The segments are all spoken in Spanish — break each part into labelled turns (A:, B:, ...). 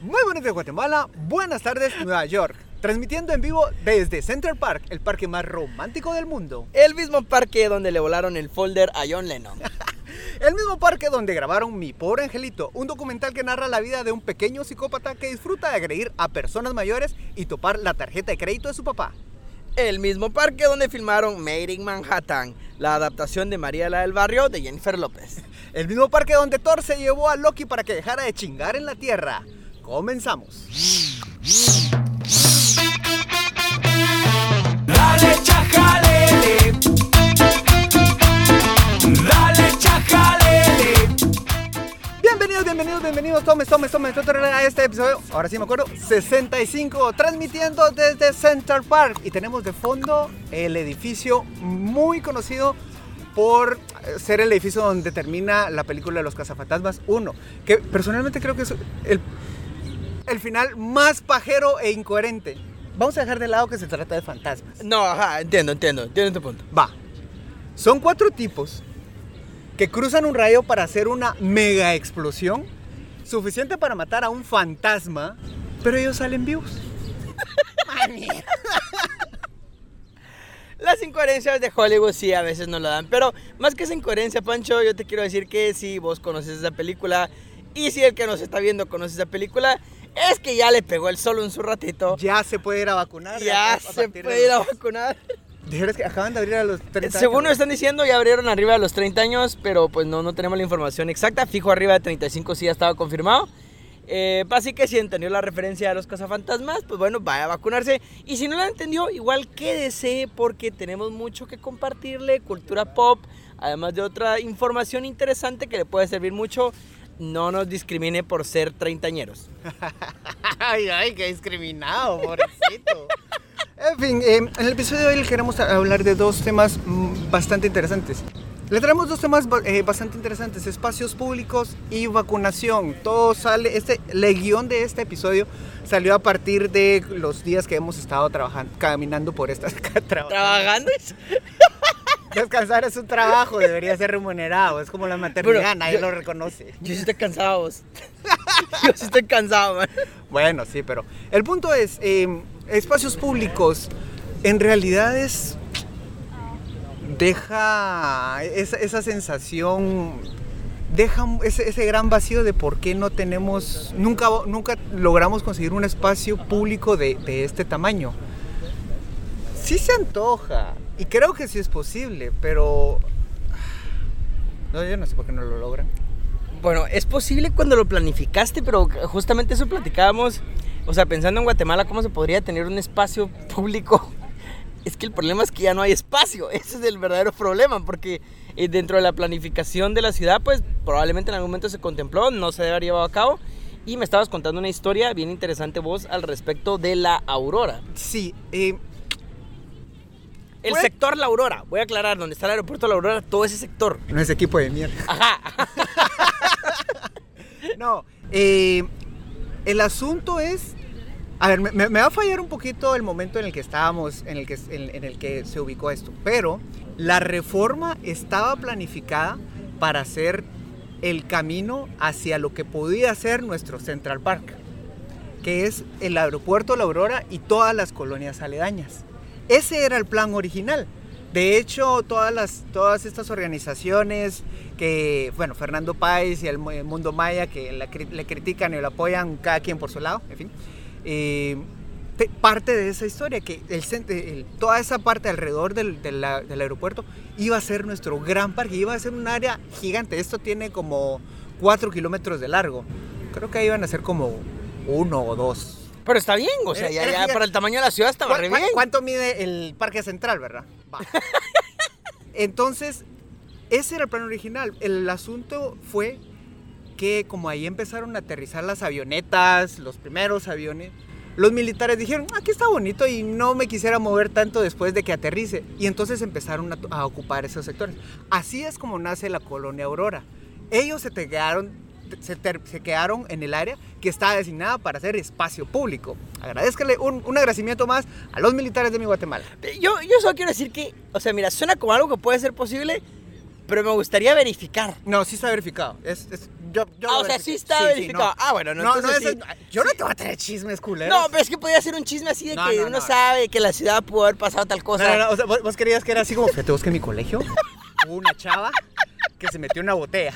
A: Muy buenos días Guatemala, buenas tardes Nueva York. Transmitiendo en vivo desde Center Park, el parque más romántico del mundo.
B: El mismo parque donde le volaron el folder a John Lennon.
A: El mismo parque donde grabaron Mi Pobre Angelito, un documental que narra la vida de un pequeño psicópata que disfruta de agredir a personas mayores y topar la tarjeta de crédito de su papá.
B: El mismo parque donde filmaron Made in Manhattan, la adaptación de María la del Barrio de Jennifer López.
A: El mismo parque donde Thor se llevó a Loki para que dejara de chingar en la Tierra. Comenzamos.
C: Dale chajalele. Dale chajalele.
A: Bienvenidos, bienvenidos, bienvenidos, tomes, tomes, tomes, a este episodio, ahora sí me acuerdo, 65, transmitiendo desde Center Park. Y tenemos de fondo el edificio muy conocido por ser el edificio donde termina la película de los cazafantasmas 1, que personalmente creo que es el, el final más pajero e incoherente. Vamos a dejar de lado que se trata de fantasmas.
B: No, ajá, entiendo, entiendo, entiendo tu punto.
A: Va. Son cuatro tipos que cruzan un rayo para hacer una mega explosión suficiente para matar a un fantasma, pero ellos salen vivos.
B: Las incoherencias de Hollywood sí a veces no lo dan, pero más que esa incoherencia, Pancho, yo te quiero decir que si vos conoces esa película y si el que nos está viendo conoce esa película, es que ya le pegó el sol en su ratito.
A: Ya se puede ir a vacunar.
B: Ya
A: a
B: se
A: de
B: puede ir a vacunar.
A: Dijeron que acaban de abrir a los 30
B: Según nos
A: años.
B: están diciendo, ya abrieron arriba de los 30 años, pero pues no, no tenemos la información exacta. Fijo, arriba de 35 sí ya estaba confirmado. Eh, así que si entendió la referencia a los cazafantasmas, pues bueno, vaya a vacunarse. Y si no la entendió, igual quédese porque tenemos mucho que compartirle, cultura pop, además de otra información interesante que le puede servir mucho. No nos discrimine por ser treintañeros.
A: Ay, ay, qué discriminado, pobrecito. en fin, eh, en el episodio de hoy queremos hablar de dos temas mm, bastante interesantes. Le traemos dos temas eh, bastante interesantes, espacios públicos y vacunación. Todo sale, este, el guion de este episodio salió a partir de los días que hemos estado trabajando, caminando por estas trabajando.
B: ¿Trabajando?
A: Descansar es un trabajo, debería ser remunerado, es como la maternidad,
B: Bueno,
A: nadie
B: yo-
A: lo reconoce.
B: Yo sí estoy cansado, vos. Yo sí estoy cansado, man.
A: Bueno, sí, pero el punto es, eh, espacios públicos, en realidad es, deja esa, esa sensación, deja ese, ese gran vacío de por qué no tenemos, nunca, nunca logramos conseguir un espacio público de, de este tamaño. Sí se antoja, y creo que sí es posible, pero... No, yo no sé por qué no lo logran.
B: Bueno, es posible cuando lo planificaste, pero justamente eso platicábamos. O sea, pensando en Guatemala, ¿cómo se podría tener un espacio público? Es que el problema es que ya no hay espacio. Ese es el verdadero problema, porque eh, dentro de la planificación de la ciudad, pues probablemente en algún momento se contempló, no se haber llevado a cabo. Y me estabas contando una historia bien interesante vos al respecto de la Aurora.
A: Sí, eh,
B: El sector La Aurora, voy a aclarar, donde está el aeropuerto La Aurora, todo ese sector.
A: no es equipo de mierda.
B: Ajá.
A: No, eh, el asunto es. A ver, me, me- me va a fallar un poquito el momento en el que estábamos, en el que, en, en el que se ubicó esto. Pero la reforma estaba planificada para hacer el camino hacia lo que podía ser nuestro Central Park, que es el aeropuerto La Aurora y todas las colonias aledañas. Ese era el plan original. De hecho, todas, las, todas estas organizaciones que, bueno, Fernando Páez y el Mu- el Mundo Maya, que le critican y lo apoyan cada quien por su lado, en fin, eh, te- parte de esa historia, que toda esa parte alrededor del, del aeropuerto iba a ser nuestro gran parque, iba a ser un área gigante. Esto tiene como 4 kilómetros de largo. Creo que iban a ser como uno o dos.
B: Pero está bien, o sea, ya, para el tamaño de la ciudad estaba
A: ¿Cuá-
B: re bien.
A: ¿Cuánto mide el parque central, verdad? Va. Entonces, ese era el plan original. El asunto fue que como ahí empezaron a aterrizar las avionetas, los primeros aviones, los militares dijeron, aquí está bonito y no me quisiera mover tanto después de que aterrice. Y entonces empezaron a, ocupar esos sectores. Así es como nace la colonia Aurora. Ellos se, te quedaron, se, ter- se quedaron en el área que estaba designada para hacer espacio público. Agradezcale un, un agradecimiento más a los militares de mi Guatemala.
B: Yo, yo solo quiero decir que, o sea, mira, suena como algo que puede ser posible, pero me gustaría verificar.
A: No, sí está verificado. Es, es yo, yo
B: Ah, o sea, sí está verificado. Ah, bueno, no,
A: no, no, eso-
B: sí.
A: yo no te voy a traer chismes, culeros.
B: No, pero es que podía ser un chisme así de
A: No,
B: que
A: no,
B: uno
A: no.
B: sabe que la ciudad pudo haber pasado tal cosa.
A: No, no, no, o sea, vos, vos creías que era así como, fíjate vos que en mi colegio hubo una chava que se metió en una botella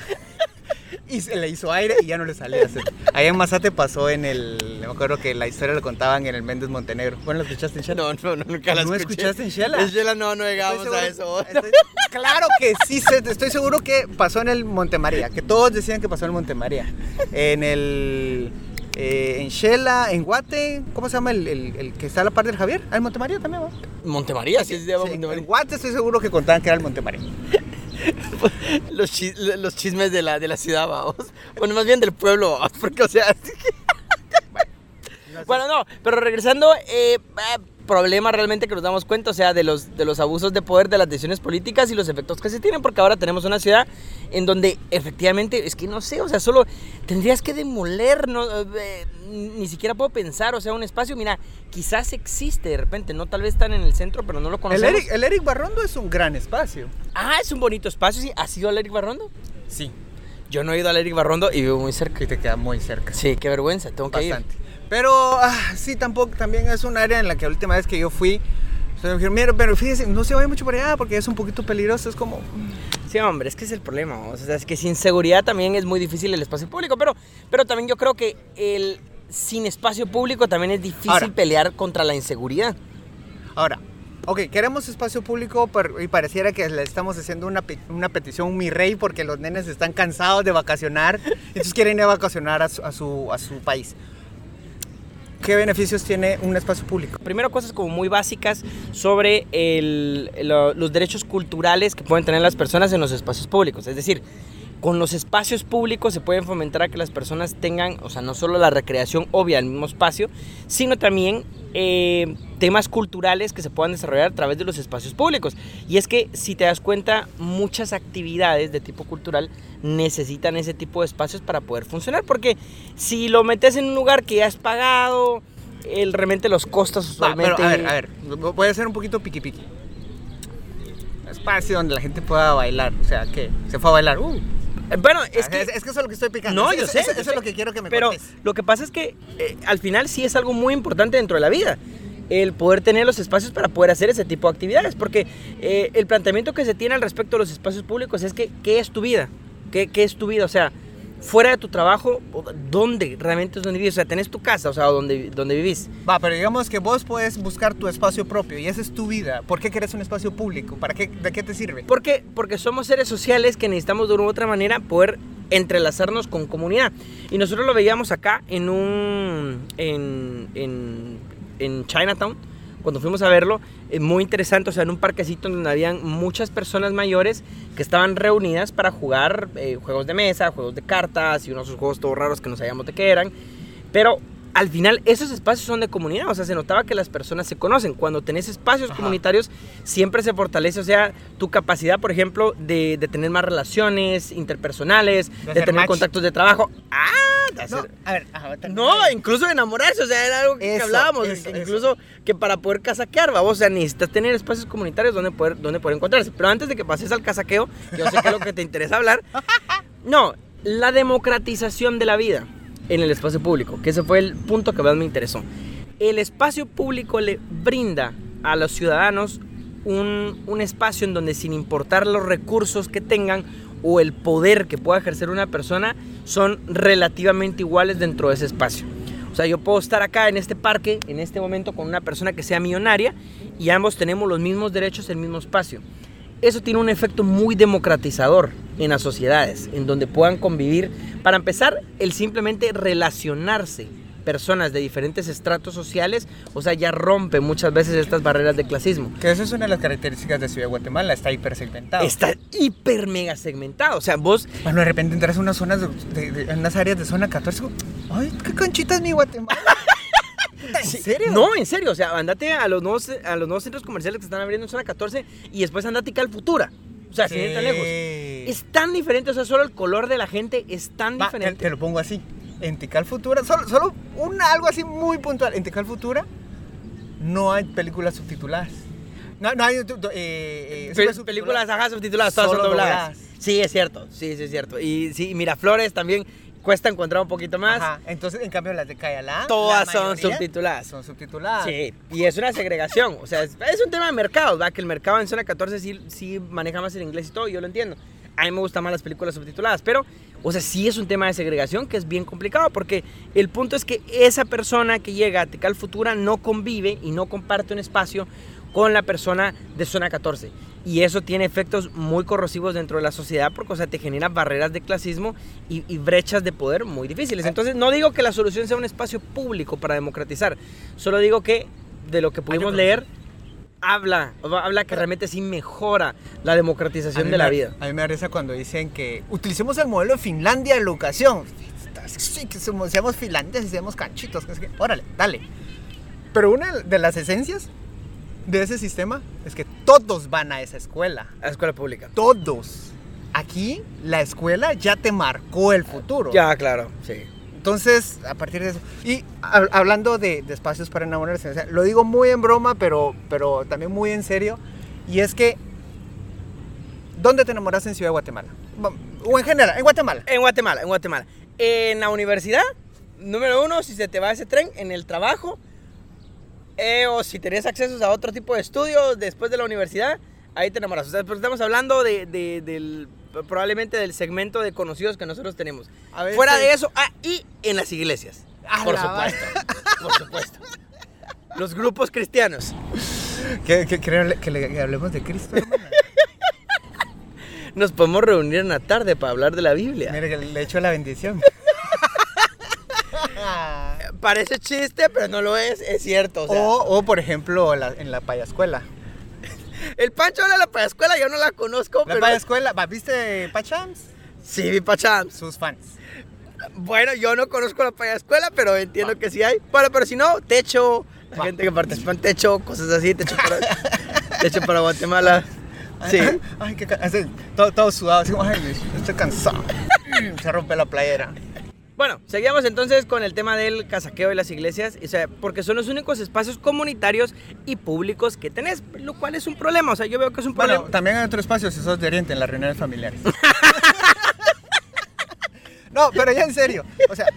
A: y se le hizo aire y ya no le salía. Allá en Mazate pasó en el, me acuerdo que la historia lo contaban en el Méndez Montenegro. Bueno, ¿lo escuchaste en Shela?
B: No, no, no, nunca la
A: ¿No
B: escuché.
A: escuchaste en Shela?
B: En Shela no, no llegamos a eso.
A: estoy- claro que sí, estoy seguro que pasó en el Montemaría, que todos decían que pasó en el Montemaría. En el... eh, en Shela, en Guate, ¿cómo se llama el, el- el que está a la par del Javier? En Montemaría también, ¿va?
B: Montemaría, sí, se llama
A: Sí,
B: Montemaría.
A: en Guate estoy seguro que contaban que era el Montemaría.
B: Los, chis- los chismes de la, de la ciudad, vamos. Bueno, más bien del pueblo, vamos, porque, o sea... Bueno, no, pero regresando, eh, eh, problema realmente que nos damos cuenta, o sea, de los, de los abusos de poder, de las decisiones políticas y los efectos que se tienen, porque ahora tenemos una ciudad en donde efectivamente, es que no sé, o sea, solo tendrías que demoler, no, Eh, ni siquiera puedo pensar, o sea, un espacio, mira, quizás existe de repente, no tal vez están en el centro, pero no lo
A: El
B: conocemos.
A: Eric, el Eric Barrondo es un gran espacio.
B: Ah, es un bonito espacio, sí. ¿Has ido al Eric Barrondo?
A: Sí.
B: Yo no he ido al Eric Barrondo y vivo muy cerca.
A: Y te queda muy cerca.
B: Sí, qué vergüenza, tengo que ir.
A: Pero ah, sí, tampoco, también es un área en la que la última vez que yo fui, o sea, me dijeron, mira, pero fíjese, no se vaya mucho por allá porque es un poquito peligroso, es como...
B: Sí, hombre, es que es el problema. O sea, es que sin seguridad también es muy difícil el espacio público. Pero, pero también yo creo que el sin espacio público también es difícil
A: Ahora.
B: pelear contra la inseguridad.
A: Ahora, ok, queremos espacio público pero- y pareciera que le estamos haciendo una, una petición mi rey porque los nenes están cansados de vacacionar, entonces quieren ir a vacacionar a su, a su, a su país. ¿Qué beneficios tiene un espacio público?
B: Primero, cosas como muy básicas sobre los derechos culturales que pueden tener las personas en los espacios públicos. Es decir, con los espacios públicos se pueden fomentar a que las personas tengan, o sea, no solo la recreación obvia del mismo espacio, sino también eh, temas culturales que se puedan desarrollar a través de los espacios públicos. Y es que, si te das cuenta, muchas actividades de tipo cultural necesitan ese tipo de espacios para poder funcionar, porque si lo metes en un lugar que ya has pagado, el, realmente los costos usualmente...
A: pero a ver, a ver, voy a hacer un poquito piqui piqui. Espacio donde la gente pueda bailar, o sea, ¿qué? Se fue a bailar, uh.
B: Bueno, es
A: Es,
B: que...
A: es, que eso es lo que estoy picando.
B: No, yo sé.
A: Eso,
B: yo
A: eso
B: sé.
A: es lo que quiero que me
B: Pero lo que pasa es que eh, al final sí es algo muy importante dentro de la vida. El poder tener los espacios para poder hacer ese tipo de actividades. Porque eh, el planteamiento que se tiene al respecto de los espacios públicos es que, ¿qué es tu vida? ¿Qué, qué es tu vida? O sea, fuera de tu trabajo, ¿dónde realmente es donde vives? O sea, tenés tu casa, o sea, donde, donde vivís.
A: Va, pero digamos que vos puedes buscar tu espacio propio y esa es tu vida. ¿Por qué querés un espacio público? ¿Para qué, ¿De qué te sirve?
B: ¿Por qué? Porque somos seres sociales que necesitamos de una u otra manera poder entrelazarnos con comunidad. Y nosotros lo veíamos acá en un. en, en, en Chinatown, cuando fuimos a verlo. eh, muy interesante, o sea, en un parquecito donde habían muchas personas mayores que estaban reunidas para jugar eh, juegos de mesa, juegos de cartas y unos juegos todos raros que no sabíamos de qué eran. Pero al final esos espacios son de comunidad, o sea, se notaba que las personas se conocen. Cuando tenés espacios
A: Ajá.
B: comunitarios, siempre se fortalece, o sea, tu capacidad, por ejemplo, de, de tener más relaciones interpersonales, de, tener
A: match.
B: contactos de trabajo. ¡Ah! de
A: No,
B: hacer-
A: a ver, ajá,
B: no, incluso enamorarse, o sea, era algo que
A: Eso,
B: hablábamos,
A: eso,
B: que
A: eso.
B: incluso que para poder casaquear, vamos, o sea, necesitas tener espacios comunitarios donde poder, donde poder encontrarse. Pero antes de que pases al casaqueo, yo sé que es lo que te interesa hablar, no, la democratización de la vida en el espacio público, que ese fue el punto que más me interesó. El espacio público le brinda a los ciudadanos un, un espacio en donde sin importar los recursos que tengan o el poder que pueda ejercer una persona, son relativamente iguales dentro de ese espacio. O sea, yo puedo estar acá en este parque, en este momento, con una persona que sea millonaria y ambos tenemos los mismos derechos en el mismo espacio. Eso tiene un efecto muy democratizador en las sociedades, en donde puedan convivir. Para empezar, el simplemente relacionarse personas de diferentes estratos sociales, o sea, ya rompe muchas veces estas barreras de clasismo.
A: Que eso es una de las características de Ciudad de Guatemala, está hipersegmentado.
B: Está hiper mega segmentado. O sea, vos
A: Bueno, de repente entras a unas zonas, de, de- en unas áreas de zona 14, como, ay, qué canchita es mi Guatemala. ¿En
B: Sí,
A: serio?
B: No, en serio. O sea, andate a los nuevos, a los nuevos centros comerciales que están abriendo en zona 14 y después andate acá al Futura. O sea, sin ir tan lejos.
A: Sí.
B: Es tan diferente, o sea, solo el color de la gente es tan
A: Va,
B: diferente.
A: te lo pongo así. En Tical Futura, solo, solo una, algo así muy puntual. En Tical Futura no hay películas subtituladas. No, no hay. eh, eh,
B: Pe- películas, ajá, subtituladas, todas son
A: Solo
B: dobladas.
A: dobladas.
B: Sí, es cierto, sí, sí, es cierto. Y sí, Miraflores también cuesta encontrar un poquito más.
A: Ajá. Entonces, en cambio, las de Cayalá.
B: Todas son subtituladas.
A: Son subtituladas.
B: Sí, y es una segregación. O sea, es, es un tema de mercado, ¿verdad? Que el mercado en zona 14 sí, sí maneja más el inglés y todo, yo lo entiendo. A mí me gustan más las películas subtituladas, pero, o sea, sí es un tema de segregación que es bien complicado, porque el punto es que esa persona que llega a Tecal Futura no convive y no comparte un espacio con la persona de zona 14. Y eso tiene efectos muy corrosivos dentro de la sociedad porque, o sea, te genera barreras de clasismo y, y brechas de poder muy difíciles. Entonces, no digo que la solución sea un espacio público para democratizar, solo digo que de lo que pudimos leer, habla, habla que realmente sí mejora la democratización de la
A: me-
B: vida.
A: A mí me da risa cuando dicen que utilicemos el modelo de Finlandia de educación. Sí, que somos, seamos finlandeses, seamos canchitos. órale, dale. Pero una de las esencias de ese sistema es que todos van a esa escuela.
B: A la escuela pública.
A: Todos. Aquí la escuela ya te marcó el futuro.
B: Ya, claro, sí.
A: Entonces, a partir de eso. Y hab- hablando de, de espacios para enamorarse, o sea, lo digo muy en broma, pero, pero también muy en serio. Y es que, ¿dónde te enamoraste en Ciudad de Guatemala? O en general, en Guatemala.
B: En Guatemala, en Guatemala. En la universidad, número uno, si se te va ese tren, en el trabajo, eh, o si tenés acceso a otro tipo de estudios después de la universidad, ahí te enamoras. O sea, pero estamos hablando de, de- del, probablemente del segmento de conocidos que nosotros tenemos.
A: A
B: Fuera de eso, ah, y en las iglesias.
A: A
B: Por
A: la
B: supuesto, por supuesto. Los grupos cristianos.
A: Que, que, que- que le- que hablemos de Cristo, hermana.
B: Nos podemos reunir en la tarde para hablar de la Biblia.
A: Mire, que le echo la bendición.
B: Parece chiste, pero no lo es, es cierto. o sea.
A: o, o, por ejemplo, la- en la payascuela.
B: El Pancho habla de la payascuela, yo no la conozco,
A: La
B: pero...
A: payascuela, ¿va- ¿viste Pachams?
B: Sí, vi Pachams.
A: Sus fans.
B: Bueno, yo no conozco la payascuela, pero entiendo que sí hay. Bueno, pero si no, Techo, la
A: Va.
B: gente que participa en Techo, cosas así, Techo para, techo para Guatemala. Sí.
A: Ay, qué así, todo, todo sudado, así como, ay, estoy cansado. Se rompe la playera.
B: Bueno, seguíamos entonces con el tema del casaqueo de las iglesias, o sea, porque son los únicos espacios comunitarios y públicos que tenés, lo cual es un problema, o sea, yo veo que es un
A: Bueno,
B: problema.
A: también hay otro espacio si sos de Oriente en las reuniones familiares. no, pero ya en serio. O sea,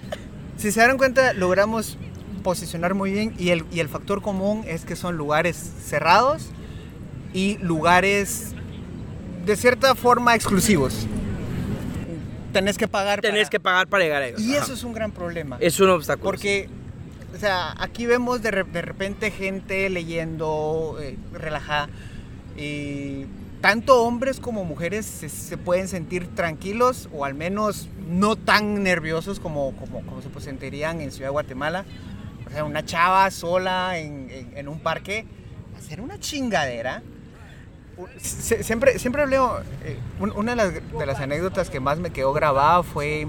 A: si se dan cuenta, logramos posicionar muy bien y el, y el factor común es que son lugares cerrados y lugares de cierta forma exclusivos. Tenés que pagar.
B: Tenés
A: para-
B: que pagar para llegar a ellos.
A: Y
B: Ajá.
A: eso es un gran problema.
B: es un obstáculo.
A: Porque, o sea, aquí vemos de, re- de repente gente leyendo, eh, relajada, y tanto hombres como mujeres se, se pueden sentir tranquilos o al menos no tan nerviosos como, como, como se pues, sentirían en Ciudad de Guatemala. O sea, una chava sola en, en- en un parque, hacer una chingadera. Siempre, siempre leo, eh, un- una de las, de las anécdotas que más me quedó grabada fue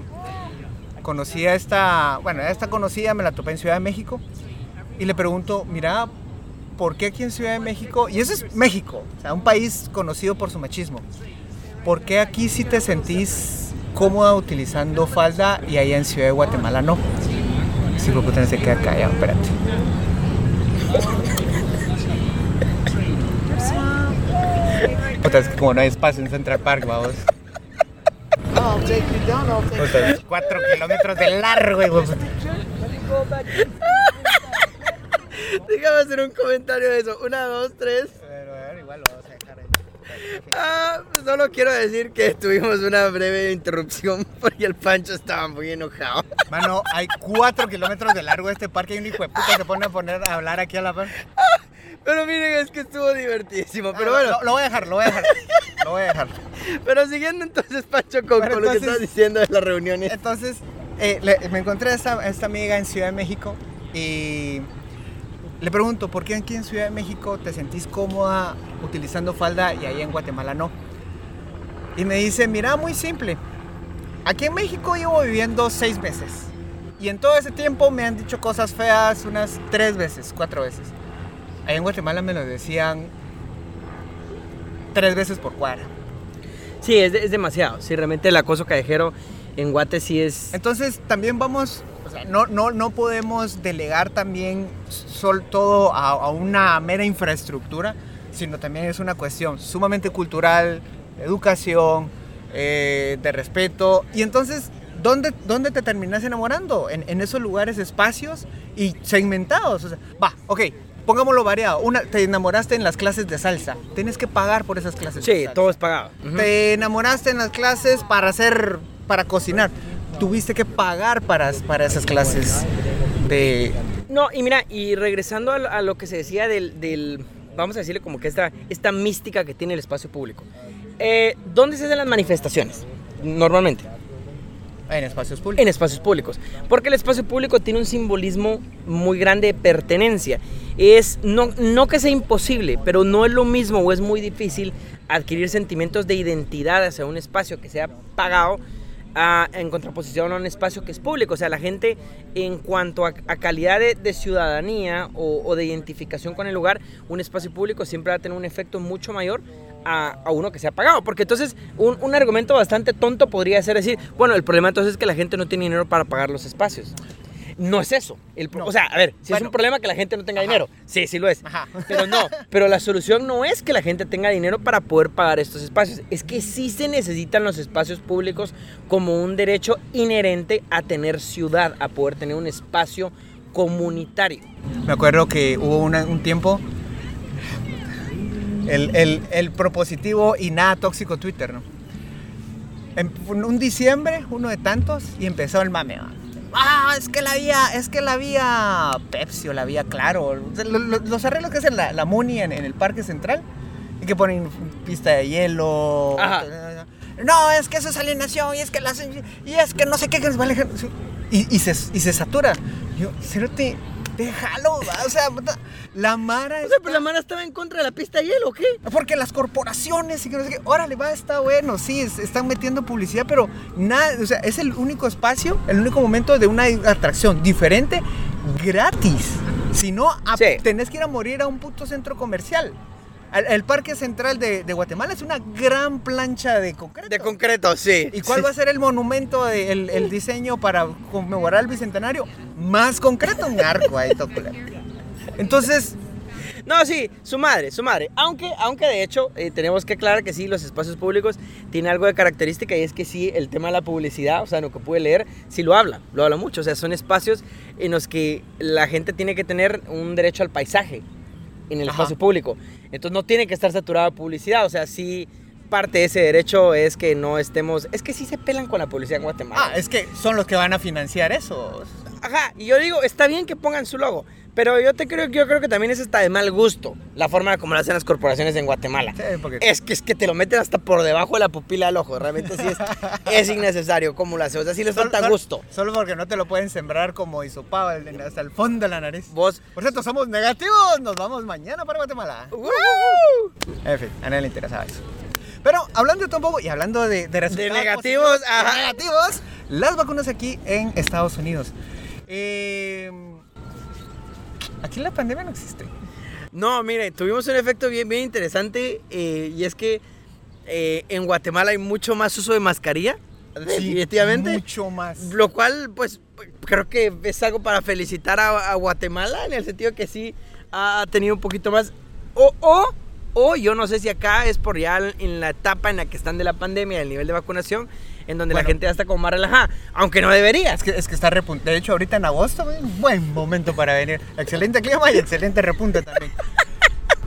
A: conocí a esta, bueno, a esta conocida me la topé en Ciudad de México y le pregunto, mira, ¿por qué aquí en Ciudad de México? Y eso es México, o sea, un país conocido por su machismo. ¿Por qué aquí sí te sentís cómoda utilizando falda y allá en Ciudad de Guatemala no? Sí, porque puta, se queda callado, espérate. Es que como no hay espacio en Central Park, vamos. Puta, es cuatro kilómetros de largo, hijo.
B: Déjame hacer un comentario de eso. Una, dos, tres.
A: Pero a ver, igual lo vamos a dejar ahí.
B: Ah, pues solo quiero decir que tuvimos una breve interrupción porque el Pancho estaba muy enojado.
A: Mano, hay 4 kilómetros de largo este parque y un hijo de puta se pone a poner a hablar aquí a la par.
B: Pero miren, es que estuvo divertidísimo. Pero bueno,
A: Lo, lo voy a dejar, lo voy a dejar. Lo voy a dejar.
B: pero siguiendo entonces, Pancho, con, lo que estás diciendo de las reuniones.
A: Entonces, eh, le- me encontré a esta, esta amiga en Ciudad de México y le pregunto, ¿por qué aquí en Ciudad de México te sentís cómoda utilizando falda y ahí en Guatemala no? Y me dice, mira, muy simple. Aquí en México llevo viviendo seis meses. Y en todo ese tiempo me han dicho cosas feas unas tres veces, cuatro veces. Ahí en Guatemala me lo decían tres veces por cuadra.
B: Sí, es, de- es demasiado. Sí, realmente el acoso callejero en Guate sí es.
A: Entonces también vamos, o sea, no, no, no podemos delegar también sol, todo a, a una mera infraestructura, sino también es una cuestión sumamente cultural, educación, eh, de respeto. Y entonces, ¿dónde, dónde te terminas enamorando? En, en esos lugares, espacios y segmentados. O sea, va, ok, pongámoslo variado. Una, te enamoraste en las clases de salsa. Tienes que pagar por esas clases. de
B: Sí,
A: salsa.
B: todo es pagado.
A: Te enamoraste en las clases para hacer, para cocinar. Tuviste que pagar para, para esas clases de...
B: No, y mira, y regresando a lo, a lo que se decía del, del- vamos a decirle como que esta, esta mística que tiene el espacio público. Eh, ¿Dónde se hacen las manifestaciones? Normalmente,
A: En espacios públicos.
B: en espacios públicos. Porque el espacio público tiene un simbolismo muy grande de pertenencia. Es, no, no que sea imposible, pero no es lo mismo o es muy difícil adquirir sentimientos de identidad hacia un espacio que sea pagado a- en contraposición a un espacio que es público. O sea, la gente en cuanto a, calidad de, de ciudadanía o, o de identificación con el lugar, un espacio público siempre va a tener un efecto mucho mayor a, a uno que sea pagado. Porque entonces un, un argumento bastante tonto podría ser decir, bueno, el problema entonces es que la gente no tiene dinero para pagar los espacios. No es eso. El pro-
A: No.
B: O sea, a ver, si es un problema que la gente no tenga
A: Ajá.
B: dinero. Sí, sí lo es.
A: Ajá.
B: Pero no, pero la solución no es que la gente tenga dinero para poder pagar estos espacios. Es que sí se necesitan los espacios públicos como un derecho inherente a tener ciudad, a poder tener un espacio comunitario.
A: Me acuerdo que hubo una- un tiempo el, el- el propositivo y nada tóxico Twitter, ¿no? En un diciembre, uno de tantos, y empezó el mame. Ah, es que la vía, es que la vía Pepsi o la vía Claro, lo- lo- los arreglos que hacen la, la Muni en, en el Parque Central, y que ponen pista de hielo.
B: Ajá.
A: No, es que eso es alienación, y es que las, y es que no sé qué, que les vale. Y, y se, y se satura. Yo, te déjalo, va, o sea, la Mara.
B: O sea,
A: está-
B: pero la mano estaba en contra de la pista de hielo, ¿o qué?
A: porque las corporaciones y que no sé qué, órale, va, está bueno, sí, es- están metiendo publicidad, pero nada, o sea, es el único espacio, el único momento de una atracción diferente, gratis. Si no, a-
B: Sí.
A: tenés que ir a morir a un puto centro comercial. El, el Parque Central de, de Guatemala es una gran plancha de concreto.
B: De concreto, sí.
A: ¿Y cuál va a ser el monumento, de- el, el diseño para conmemorar el bicentenario? Más concreto, un arco ahí. Entonces,
B: No, sí, su madre, su madre. Aunque, aunque de hecho, eh, tenemos que aclarar que sí, los espacios públicos tienen algo de característica y es que sí, el tema de la publicidad, o sea, lo que puede leer, sí lo habla, lo habla mucho. O sea, son espacios en los que la gente tiene que tener un derecho al paisaje en el
A: Ajá.
B: espacio público. Entonces no tiene que estar saturado de publicidad. O sea, sí, parte de ese derecho es que no estemos... Es que sí se pelan con la publicidad en Guatemala.
A: ah, es que son los que van a financiar eso.
B: Ajá, y yo digo, está bien que pongan su logo, pero yo te creo, yo creo que también es hasta de mal gusto la forma como lo hacen las corporaciones en Guatemala.
A: Sí, porque-
B: Es que es que te lo meten hasta por debajo de la pupila del ojo, realmente sí es, es innecesario cómo lo hacen, o sea, sí les
A: Solo-
B: falta gusto.
A: Solo porque no te lo pueden sembrar como hisopado hasta el fondo de la nariz.
B: Vos,
A: Por cierto, somos negativos. Nos vamos mañana para Guatemala.
B: ¡Woo!
A: En fin, a nadie le interesaba eso. Pero hablando de todo un poco y hablando de, de resultados
B: negativos,
A: positivos,
B: ajá.
A: de negativos, las vacunas aquí en Estados Unidos. Eh, aquí la pandemia no existe.
B: No, mire, tuvimos un efecto bien, bien interesante eh, y es que eh, en Guatemala hay mucho más uso de mascarilla, definitivamente.
A: Mucho más.
B: Lo cual, pues, creo que es algo para felicitar a, a Guatemala, en el sentido que sí ha tenido un poquito más. O, o, o yo no sé si acá es por ya en la etapa en la que están de la pandemia, el nivel de vacunación, en donde la gente ya está como más relajada, aunque no debería.
A: Es que, es que está repunte. De hecho, ahorita en agosto, buen momento para venir. Excelente clima y excelente repunte también.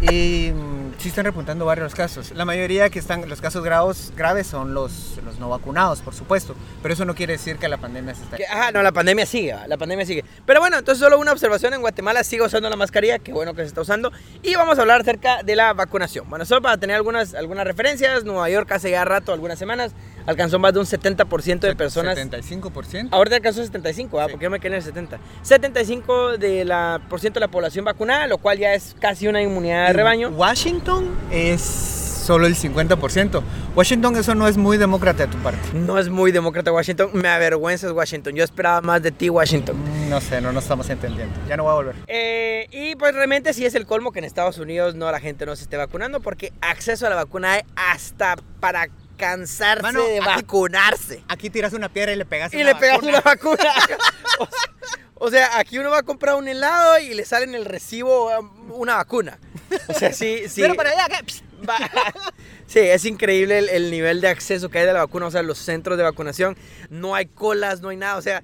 A: Y mm, sí están repuntando varios casos. La mayoría que están, los casos graves, graves son los, los no vacunados, por supuesto. Pero eso no quiere decir que la pandemia se está...
B: Que, ajá, no, la pandemia sigue, la pandemia sigue. Pero bueno, entonces solo una observación, en Guatemala sigue usando la mascarilla, qué bueno que se está usando. Y vamos a hablar acerca de la vacunación. Bueno, solo para tener algunas, algunas referencias, Nueva York hace ya rato, algunas semanas, alcanzó más de un 70% de personas...
A: 75%.
B: Ahorita alcanzó 75, ¿ah?
A: Sí.
B: porque yo me quedé en el 70. 75 de la, por ciento de la población vacunada, lo cual ya es casi una inmunidad de rebaño.
A: Washington es solo el 50%. Washington eso no es muy demócrata de tu parte.
B: No es muy demócrata Washington, me avergüenzas Washington. Yo esperaba más de ti Washington.
A: No sé, no nos estamos entendiendo. Ya no voy a volver.
B: Eh, y pues realmente sí es el colmo que en Estados Unidos no la gente no se esté vacunando porque acceso a la vacuna hay hasta para cansarse
A: Mano,
B: de
A: aquí-
B: vacunarse.
A: Aquí tiras una piedra y le pegas
B: Y
A: una
B: le pegas
A: vacuna.
B: una vacuna. o, O sea, aquí uno va a comprar un helado y le sale en el recibo um, una vacuna. O sea, sí, sí.
A: Mira para allá, ¿qué?
B: Va- Sí, es increíble el, el nivel de acceso que hay de la vacuna, o sea, los centros de vacunación, no hay colas, no hay nada, o sea,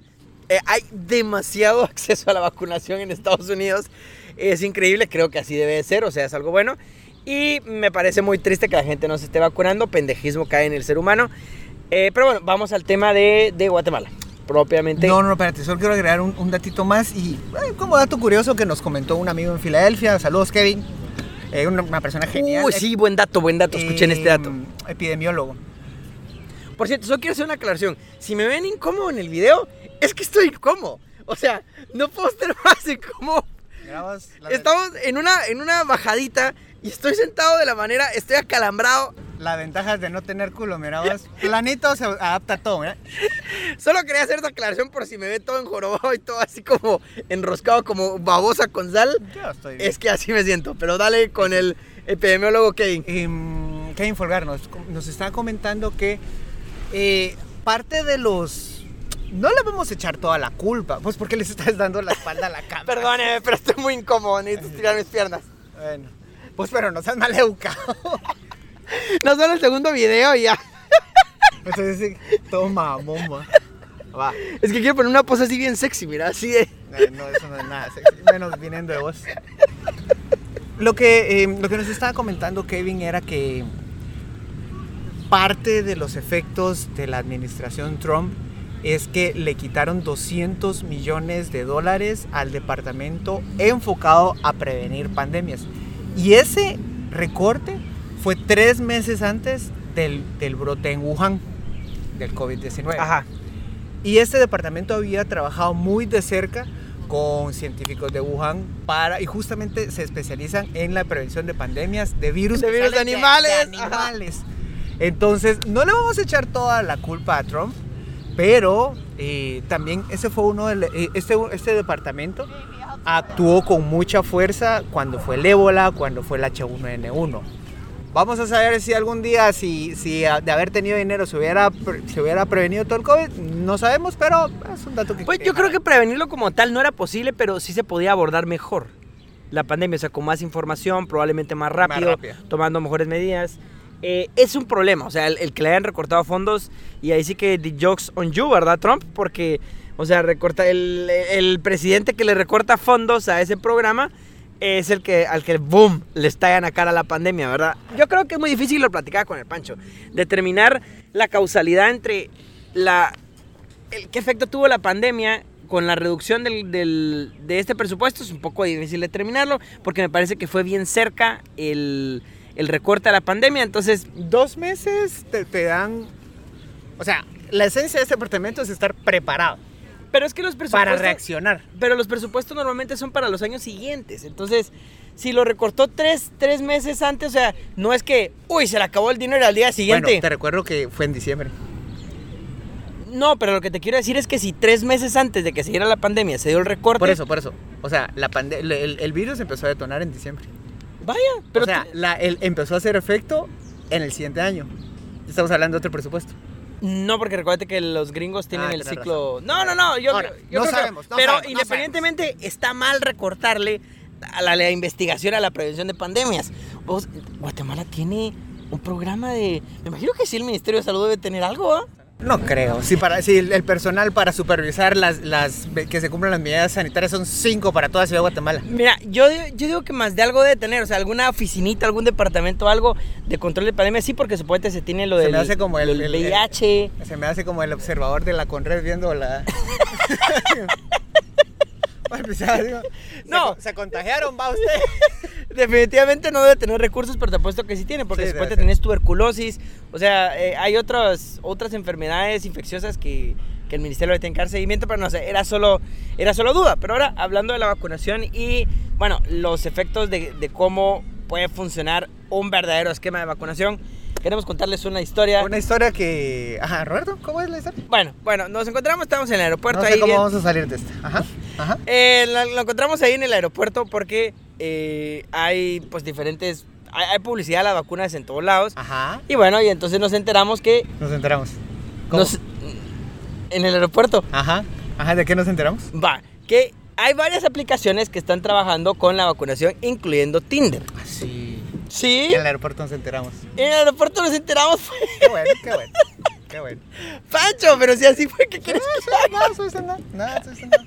B: eh, hay demasiado acceso a la vacunación en Estados Unidos, es increíble, creo que así debe de ser, o sea, es algo bueno, y me parece muy triste que la gente no se esté vacunando, pendejismo cae en el ser humano, Eh, pero bueno, vamos al tema de, de Guatemala, propiamente.
A: No, no, espérate, solo quiero agregar un, un datito más y eh, como dato curioso que nos comentó un amigo en Filadelfia. Saludos, Kevin. Eh, una, una persona genial.
B: Uy, sí, buen dato, buen dato, escuchen este dato.
A: Em, Epidemiólogo.
B: Por cierto, solo quiero hacer una aclaración. Si me ven incómodo en el video, es que estoy incómodo. O sea, no puedo estar más incómodo. Estamos en una, en una bajadita y estoy sentado de la manera, estoy acalambrado.
A: Las ventajas de no tener culo, mira vos. Planito se adapta a todo, mira.
B: Solo quería hacer esta aclaración por si me ve todo enjorobado y todo así como enroscado, como babosa con sal.
A: Yo estoy bien.
B: Es que así me siento. Pero dale con el epidemiólogo Kevin.
A: Em, Kevin Folgar nos, nos está comentando que eh, parte de los... No le vamos a echar toda la culpa, pues porque les estás dando la espalda a la cámara.
B: Perdóneme, pero estoy muy incómodo. Necesito estirar mis piernas.
A: Bueno, pues pero no seas mal educado.
B: Nos ven el segundo video y ya.
A: Entonces, sí, todo mamón, va.
B: Es que quiero poner una pose así bien sexy, mira, así de.
A: No, eso no es nada sexy, menos viniendo de vos. Lo que, eh, lo que nos estaba comentando Kevin era que parte de los efectos de la administración Trump es que le quitaron 200 millones de dólares al departamento enfocado a prevenir pandemias. Y ese recorte fue tres meses antes del, del brote en Wuhan, del COVID-19.
B: Ajá.
A: Y este departamento había trabajado muy de cerca con científicos de Wuhan para y justamente se especializan en la prevención de pandemias de virus,
B: De virus de animales,
A: de animales. Entonces, no le vamos a echar toda la culpa a Trump, pero eh, también ese fue uno de eh, este, este departamento actuó con mucha fuerza cuando fue el ébola, cuando fue el H1N1. Vamos a saber si algún día, si, si de haber tenido dinero se hubiera, se hubiera prevenido todo el COVID. No sabemos, pero es un dato que...
B: Pues yo creo que prevenirlo como tal no era posible, pero sí se podía abordar mejor la pandemia, o sea, con más información, probablemente más rápido,
A: rápida.
B: tomando mejores medidas. Eh, es un problema, o sea, el, el que le hayan recortado fondos y ahí sí que the jokes on you, ¿verdad, Trump? Porque, o sea, recorta el, el presidente que le recorta fondos a ese programa es el que al que boom le estallan a cara la pandemia, ¿verdad? Yo creo que es muy difícil lo platicaba con el Pancho, determinar la causalidad entre la el, qué efecto tuvo la pandemia con la reducción del, del- de este presupuesto es un poco difícil determinarlo porque me parece que fue bien cerca el, el recorte a la pandemia, entonces
A: Dos meses te, te dan... O sea, la esencia de este departamento es estar preparado
B: pero es que los presupuestos
A: para reaccionar.
B: pero los presupuestos normalmente son para los años siguientes, entonces si lo recortó tres, tres meses antes, o sea, no es que, uy, se le acabó el dinero al día siguiente.
A: Bueno, te recuerdo que fue en diciembre.
B: No, pero lo que te quiero decir es que si tres meses antes de que siguiera la pandemia se dio el recorte,
A: Por eso, por eso. O sea, la pande- el, el virus empezó a detonar en diciembre.
B: vaya, pero
A: o sea, la- el, empezó a hacer efecto en el siguiente año. Estamos hablando de otro presupuesto.
B: No, porque recuérdate que los gringos tienen
A: Ah,
B: el ciclo. No, no, no. Yo,
A: Ahora,
B: yo
A: no
B: creo que-
A: sabemos, no
B: pero
A: sabemos, no
B: independientemente, está mal recortarle a la, la investigación a la prevención de pandemias. Vos, Guatemala tiene un programa de. Me imagino que sí, el Ministerio de Salud debe tener algo, ¿ah?
A: No creo. Si, para, si el, personal para supervisar las, las que se cumplan las medidas sanitarias son cinco para toda Ciudad de Guatemala.
B: Mira, yo, digo- yo digo que más de algo debe tener, o sea, alguna oficinita, algún departamento, algo de control de pandemia, sí, porque supuestamente se tiene lo
A: Se
B: del,
A: me hace como el- el-
B: VIH.
A: Se me hace como el observador de la Conred viendo la. Digo,
B: No.
A: Se, contagiaron, va usted.
B: Definitivamente no debe tener recursos, pero te apuesto que sí tiene, porque
A: Sí,
B: después
A: debe
B: te tenés tuberculosis. O sea, eh, hay otras, otras enfermedades infecciosas que, que el ministerio que dar seguimiento, pero no sé, era solo, era solo duda. Pero ahora, hablando de la vacunación y, bueno, los efectos de, de cómo puede funcionar un verdadero esquema de vacunación, queremos contarles una historia.
A: Una historia que. Ajá, Roberto, ¿cómo es la historia?
B: Bueno, bueno, nos encontramos, estamos en el aeropuerto
A: no sé
B: ahí.
A: cómo
B: bien-
A: vamos a salir de esta. Ajá, ajá.
B: eh, lo, lo encontramos ahí en el aeropuerto porque eh, hay pues diferentes, hay, hay publicidad de las vacunas en todos lados.
A: Ajá.
B: Y bueno, y entonces nos enteramos que
A: Nos enteramos. ¿Cómo?
B: nos, en el aeropuerto,
A: Ajá. Ajá, ¿de qué nos enteramos?
B: va, que hay varias aplicaciones que están trabajando con la vacunación, incluyendo Tinder.
A: Sí.
B: Sí,
A: En el aeropuerto nos enteramos.
B: en el aeropuerto nos enteramos,
A: Qué bueno, qué bueno. Qué bueno.
B: Pancho, pero si así fue, ¿qué quieres que haga?
A: Nada, soy. Nada, soy nada.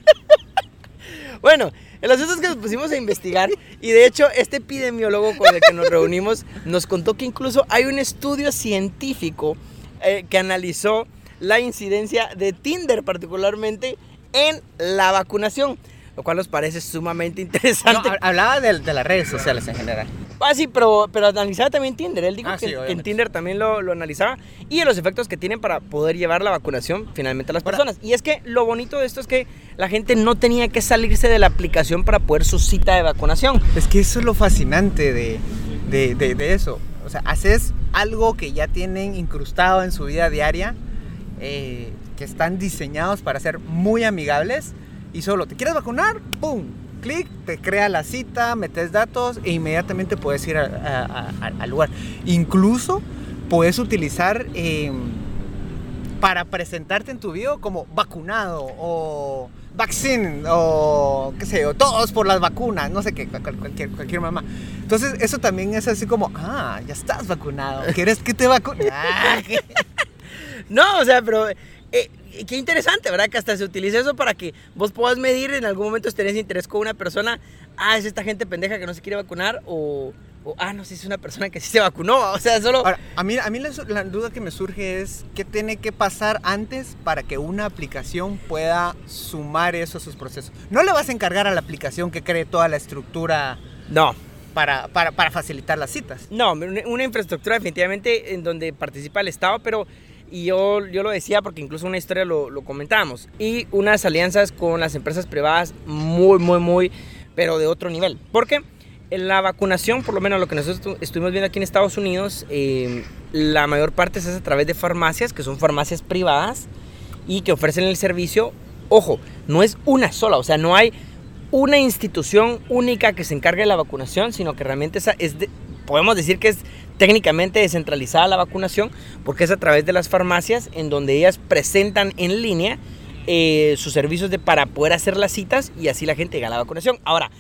B: Bueno, el asunto es que nos pusimos a investigar y de hecho este epidemiólogo con el que nos reunimos nos contó que incluso hay un estudio científico eh, que analizó la incidencia de Tinder particularmente en la vacunación, lo cual nos parece sumamente interesante.
A: hab- hablaba de, de las redes sociales en general.
B: Ah, sí, pero, pero analizaba también Tinder. Él dijo
A: Ah,
B: que,
A: sí,
B: que en. Tinder también lo, lo analizaba y los efectos que tienen para poder llevar la vacunación finalmente a las
A: Ahora-
B: personas. Y es que lo bonito de esto es que la gente no tenía que salirse de la aplicación para poder su cita de vacunación.
A: Es que eso es lo fascinante de, de, de- de eso. O sea, haces algo que ya tienen incrustado en su vida diaria, eh, que están diseñados para ser muy amigables y solo te quieres vacunar, ¡pum! Clic, te crea la cita, metes datos e inmediatamente puedes ir al lugar. Incluso puedes utilizar eh, para presentarte en tu video como vacunado o vaccine o qué sé yo, todos por las vacunas, no sé qué, cual- cualquier, cualquier mamá. Entonces eso también es así como, ah, ya estás vacunado, ¿quieres que te vacune?
B: No, o sea, pero eh, qué interesante, ¿verdad? Que hasta se utilice eso para que vos puedas medir en algún momento si tenés interés con una persona. Ah, es esta gente pendeja que no se quiere vacunar o, o, ah, no, si es una persona que sí se vacunó. O sea, solo...
A: Ahora, a mí, a mí la, la duda que me surge es qué tiene que pasar antes para que una aplicación pueda sumar eso a sus procesos. No le vas a encargar a la aplicación que cree toda la estructura
B: No,
A: para, para, para facilitar las citas.
B: No, una una infraestructura definitivamente en donde participa el Estado, pero y yo, yo lo decía porque incluso una historia lo, lo comentábamos. Y unas alianzas con las empresas privadas muy, muy, muy, pero de otro nivel. Porque en la vacunación, por lo menos lo que nosotros estu- estuvimos viendo aquí en Estados Unidos, eh, la mayor parte se hace a través de farmacias, que son farmacias privadas y que ofrecen el servicio. Ojo, no es una sola, o sea, no hay una institución única que se encargue de la vacunación, sino que realmente es de- podemos decir que es técnicamente descentralizada la vacunación, porque es a través de las farmacias en donde ellas presentan en línea eh, sus servicios de, para poder hacer las citas y así la gente llega a la vacunación. Ahora,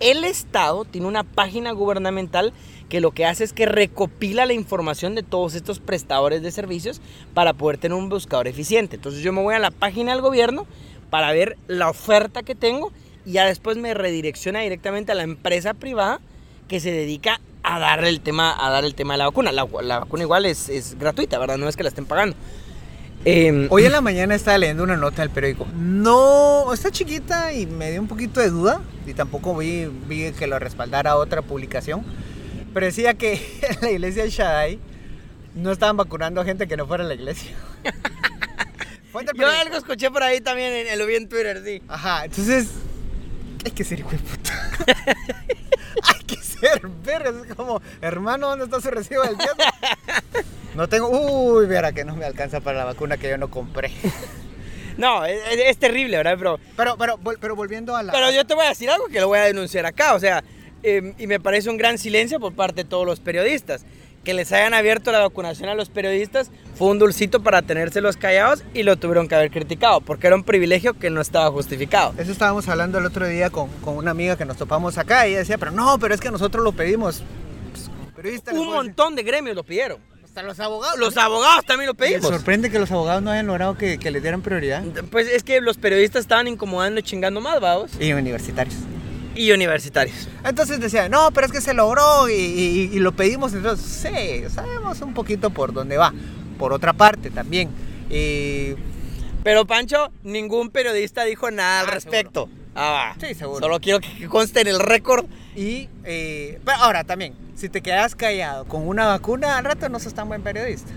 B: el Estado tiene una página gubernamental que lo que hace es que recopila la información de todos estos prestadores de servicios para poder tener un buscador eficiente. Entonces yo me voy a la página del gobierno para ver la oferta que tengo y ya después me redirecciona directamente a la empresa privada que se dedica a dar el tema, a dar el tema de la vacuna. La, la vacuna igual es, es gratuita, ¿verdad? No es que la estén pagando. Em,
A: Hoy en la mañana estaba leyendo una nota del periódico. No, está chiquita y me dio un poquito de duda. Y tampoco vi, vi que lo respaldara otra publicación. Pero decía que en la iglesia del Shaddai no estaban vacunando a gente que no fuera a la iglesia.
B: Yo algo escuché por ahí también, en, lo vi en Twitter, sí.
A: Ajá, entonces. Hay que ser hijo de puta. ser vergas. Es como, hermano, ¿dónde está su recibo del diezmo? No tengo. Uy, verá que no me alcanza para la vacuna que yo no compré.
B: No, es, terrible, ¿verdad? Pero,
A: Pero, pero, vol- pero volviendo a la.
B: pero yo te voy a decir algo que lo voy a denunciar acá, o sea, em, y me parece un gran silencio por parte de todos los periodistas. Que les hayan abierto la vacunación a los periodistas fue un dulcito para tenérselos callados y lo tuvieron que haber criticado, porque era un privilegio que no estaba justificado.
A: Eso estábamos hablando el otro día con, con una amiga que nos topamos acá y ella decía, pero no, pero es que nosotros lo pedimos. Pues,
B: Un montón de gremios lo pidieron.
A: Hasta los abogados.
B: Los abogados también lo
A: Me
B: pedimos.
A: sorprende que los abogados no hayan logrado que, que les dieran prioridad.
B: Pues es que los periodistas estaban incomodando y chingando más, vamos.
A: Y universitarios.
B: Y universitarios.
A: Entonces decía, no, pero es que se logró y, y- y lo pedimos. Entonces, sí, sabemos un poquito por dónde va. Por otra parte también. Y
B: Pero Pancho, ningún periodista dijo nada al
A: Ah,
B: respecto. Ah,
A: Sí, seguro.
B: Solo quiero que conste en el récord.
A: Y, eh, pero ahora también, si te quedas callado con una vacuna, al rato no sos tan buen periodista.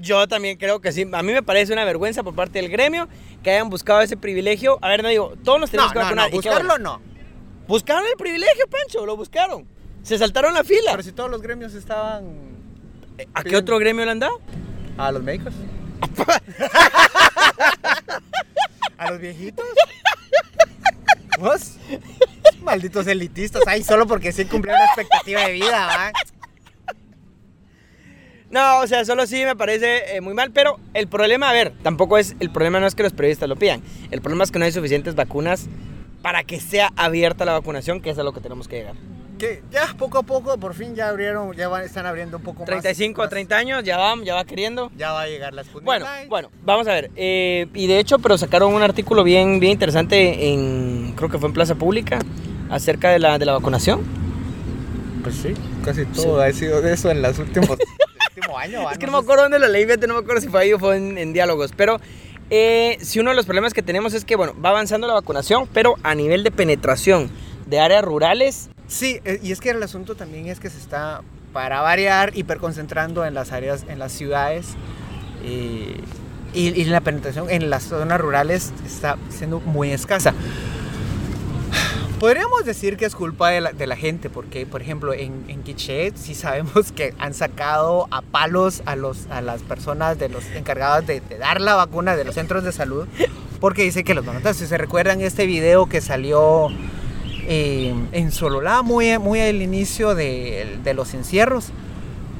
B: Yo también creo que sí. A mí me parece una vergüenza por parte del gremio que hayan buscado ese privilegio. A ver, no digo, todos nos tenemos
A: No,
B: que vacunar.
A: no, buscarlo
B: bueno.
A: no.
B: Buscaron el privilegio, Pancho, lo buscaron. Se saltaron la fila.
A: Pero si todos los gremios estaban
B: ¿A qué otro gremio le han dado?
A: a los médicos. a los viejitos. ¿Vos? Malditos elitistas, ay, solo porque sí cumplieron la expectativa de vida, ¿va?
B: No, o sea, solo sí me parece eh, muy mal, pero el problema, a ver, tampoco es, el problema no es que los periodistas lo pidan, el problema es que no hay suficientes vacunas para que sea abierta la vacunación, que es a lo que tenemos que llegar.
A: Que ya poco a poco, por fin ya abrieron, ya van- están abriendo un poco más.
B: 35 a
A: más.
B: 30 años, ya va, ya va queriendo.
A: Ya va a llegar la Sputnik
B: Bueno,
A: Light.
B: bueno, vamos a ver. eh, y de hecho, pero sacaron un artículo bien, bien interesante en, creo que fue en Plaza Pública, acerca de la, de la vacunación.
A: Pues sí, casi todo ha sido de eso en los últimos el último año.
B: Es que no me acuerdo dónde la leí, no me acuerdo si fue ahí o fue en, en diálogos. Pero eh, si uno de los problemas que tenemos es que, bueno, va avanzando la vacunación, pero a nivel de penetración de áreas rurales,
A: Sí, eh, y es que el asunto también es que se está, para variar, hiperconcentrando en las áreas, en las ciudades. eh, y, y la penetración en las zonas rurales está siendo muy escasa. Podríamos decir que es culpa de la, gente, porque, por ejemplo, en, en sí sabemos que han sacado a palos a, los, a las personas de los encargados de, dar la vacuna de los centros de salud, porque dice que los van. Si se recuerdan este video que salió eh, en Sololá, muy, muy al inicio de, los encierros,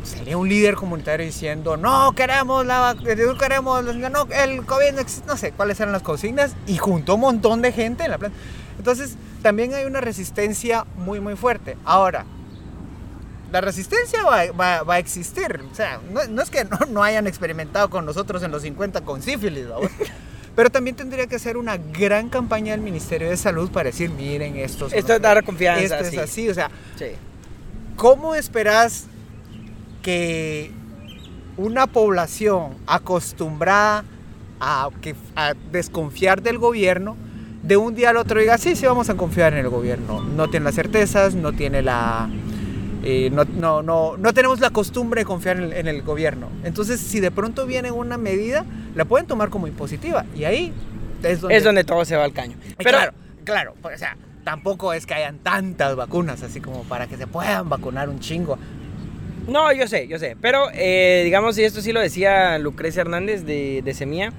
A: salía un líder comunitario diciendo, no queremos la vac- no queremos, no, el COVID no existe", no sé cuáles eran las consignas, y juntó un montón de gente en la plaza. Entonces, también hay una resistencia muy, muy fuerte. Ahora, la resistencia va, va- va a existir. O sea, no, no es que no, no hayan experimentado con nosotros en los 50 con sífilis, pero también tendría que ser una gran campaña del Ministerio de Salud para decir, miren, esto,
B: esto es dar confianza.
A: esto es
B: sí.
A: así. O sea,
B: Sí.
A: ¿cómo esperas que una población acostumbrada a, que, a desconfiar del gobierno, de un día al otro diga, sí, sí, vamos a confiar en el gobierno? No tiene las certezas, no tiene la... eh, no, no, no, no tenemos la costumbre de confiar en, en el gobierno. Entonces, si de pronto viene una medida, la pueden tomar como impositiva. Y ahí es donde...
B: Es donde todo se va al caño. Pero,
A: claro, claro, pues, o sea, tampoco es que hayan tantas vacunas, así como para que se puedan vacunar un chingo.
B: No, yo sé, yo sé. Pero, eh, digamos, y esto sí lo decía Lucrecia Hernández de, de Semilla,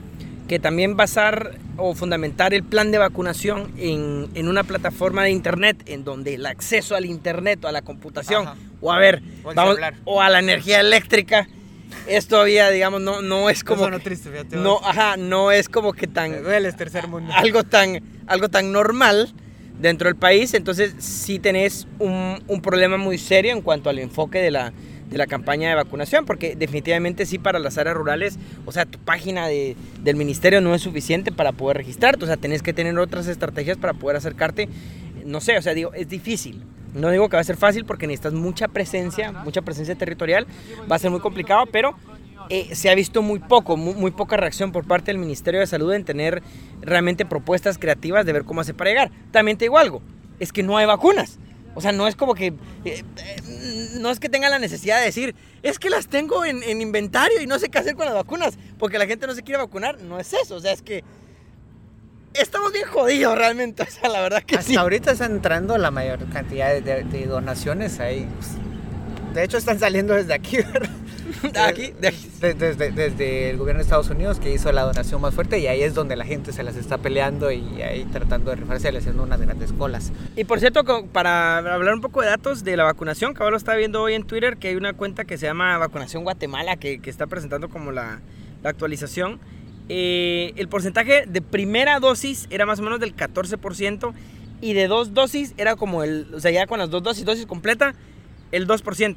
B: que también basar o fundamentar el plan de vacunación en, en una plataforma de internet, en donde el acceso al internet o a la computación,
A: Ajá.
B: o a ver,
A: O
B: vamos, o a la energía eléctrica, es todavía, digamos, no, no es como...
A: No triste, fíjate.
B: no, ajá, no es como que tan
A: el tercer mundo.
B: algo tan, algo tan normal dentro del país, entonces sí tenés un, un problema muy serio en cuanto al enfoque de la, de la campaña de vacunación, porque definitivamente sí para las áreas rurales, o sea, tu página de- del ministerio no es suficiente para poder registrarte, o sea, tenés que tener otras estrategias para poder acercarte, no sé, o sea, digo, es difícil. No digo que va a ser fácil porque necesitas mucha presencia, mucha presencia territorial, va a ser muy complicado, pero eh, se ha visto muy poco, muy, muy poca reacción por parte del Ministerio de Salud en tener realmente propuestas creativas de ver cómo hacer para llegar. También te digo algo, es que no hay vacunas. O sea, no es como que, eh, eh, no es que tengan la necesidad de decir, es que las tengo en, en inventario y no sé qué hacer con las vacunas, porque la gente no se quiere vacunar. No es eso, o sea, es que estamos bien jodidos realmente. O sea, la verdad que
A: Hasta
B: sí.
A: ahorita están entrando la mayor cantidad de, de- de donaciones ahí. De hecho, están saliendo desde aquí, ¿verdad?
B: De aquí, de aquí.
A: De- Desde, desde el gobierno de Estados Unidos que hizo la donación más fuerte y ahí es donde la gente se las está peleando y ahí tratando de rifarse haciendo unas grandes colas.
B: Y por cierto, para hablar un poco de datos de la vacunación, que ahora lo estaba viendo hoy en Twitter, que hay una cuenta que se llama Vacunación Guatemala, que, que está presentando como la, la actualización. Eh, el porcentaje de primera dosis era más o menos del 14% y de dos dosis era como el, o sea, ya con las dos dosis, dosis completa, el 2%.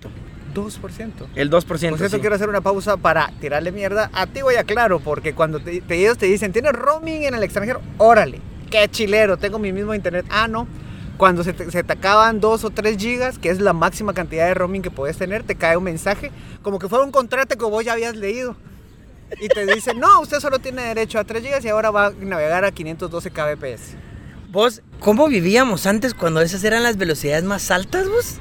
A: 2%.
B: El 2%.
A: Por cierto,
B: sí.
A: quiero hacer una pausa para tirarle mierda a ti, voy a claro, porque cuando te, te- ellos te dicen, ¿tienes roaming en el extranjero? Órale, qué chilero, tengo mi mismo internet. Ah, no. Cuando se te, se te acaban 2 o 3 gigas, que es la máxima cantidad de roaming que puedes tener, te cae un mensaje como que fuera un contrato que vos ya habías leído. Y te dicen, no, usted solo tiene derecho a 3 gigas y ahora va a navegar a 512 kbps.
B: Vos, ¿cómo vivíamos antes cuando esas eran las velocidades más altas, vos?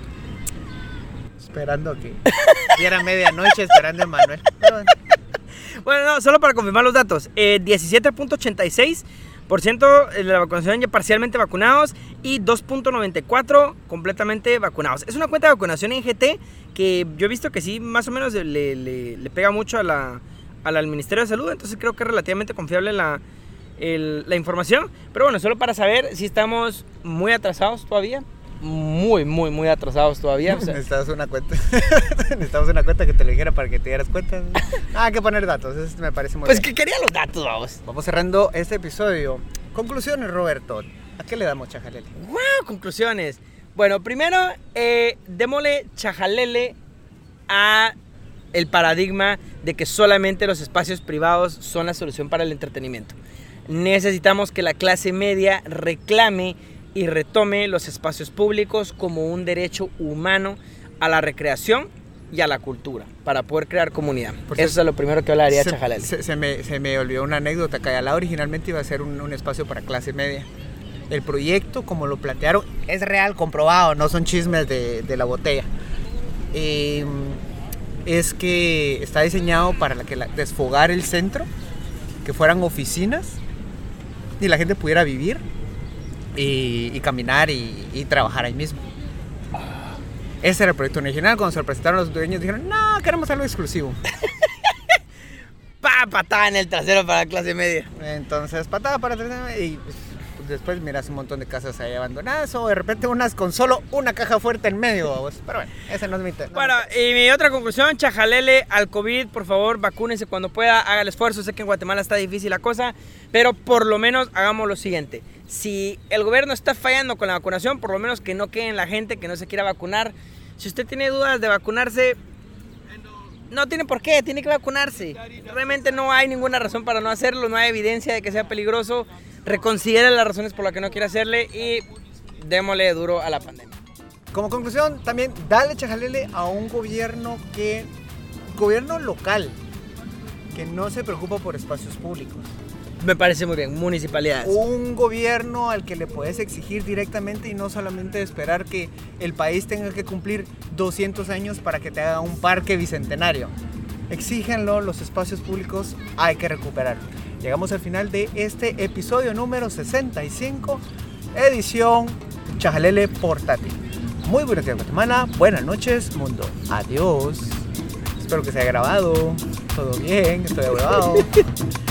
A: Esperando que diera medianoche, esperando a Manuel. Bueno.
B: No, solo para confirmar los datos. Eh, 17.86% de la vacunación ya parcialmente vacunados y 2.94% completamente vacunados. Es una cuenta de vacunación en GT que yo he visto que sí, más o menos le, le- pega mucho a la, al Ministerio de Salud, entonces creo que es relativamente confiable la, la información. Pero bueno, solo para saber si estamos muy atrasados todavía muy, muy, muy atrasados todavía. o sea,
A: Necesitabas una cuenta. Necesitabas una cuenta que te lo dijera para que te dieras cuenta. Ah, hay que poner datos. Eso me parece muy
B: pues
A: bien.
B: que quería los datos, vamos.
A: Vamos cerrando este episodio. Conclusiones, Roberto. ¿A qué le damos, Chajalele?
B: ¡Wow! Conclusiones. Bueno, primero, eh, démosle chajalele a el paradigma de que solamente los espacios privados son la solución para el entretenimiento. Necesitamos que la clase media reclame y retome los espacios públicos como un derecho humano a la recreación y a la cultura para poder crear comunidad.
A: Por
B: Eso es lo primero que hablaría
A: se,
B: Chajalele.
A: se- se me, se me olvidó una anécdota. Cayalá originalmente iba a ser un, un espacio para clase media. El proyecto, como lo plantearon, es real, comprobado, no son chismes de, de la botella. Eh, es que está diseñado para la que la- desfogar el centro, que fueran oficinas y la gente pudiera vivir y, y caminar y, y trabajar ahí mismo. Ese era el proyecto original. Cuando se lo presentaron los dueños, dijeron: No, queremos algo exclusivo.
B: ¡Pa! Patada en el trasero para la clase media.
A: Entonces, patada para atrás y pues, pues, después miras un montón de casas ahí abandonadas o de repente unas con solo una caja fuerte en medio. vamos. Pero bueno, ese no es mi tema.
B: Bueno, y mi otra conclusión, chajalele al COVID, por favor, vacúnense cuando pueda, haga el esfuerzo, sé que en Guatemala está difícil la cosa, pero por lo menos hagamos lo siguiente. Si el gobierno está fallando con la vacunación, por lo menos que no queden la gente que no se quiera vacunar. Si usted tiene dudas de vacunarse, no tiene por qué, tiene que vacunarse. Realmente no hay ninguna razón para no hacerlo, no hay evidencia de que sea peligroso. Reconsidere las razones por las que no quiere hacerle y démosle duro a la pandemia.
A: Como conclusión, también dale chajalele a un gobierno que. gobierno local que no se preocupa por espacios públicos.
B: Me parece muy bien, municipalidades.
A: Un gobierno al que le puedes exigir directamente y no solamente esperar que el país tenga que cumplir 200 años para que te haga un parque bicentenario. Exígenlo, los espacios públicos hay que recuperarlos. Llegamos al final de este episodio número 65, edición Chajalele Portátil. Muy buenos días Guatemala, buenas noches mundo, adiós. Espero que se haya grabado, todo bien, estoy grabado.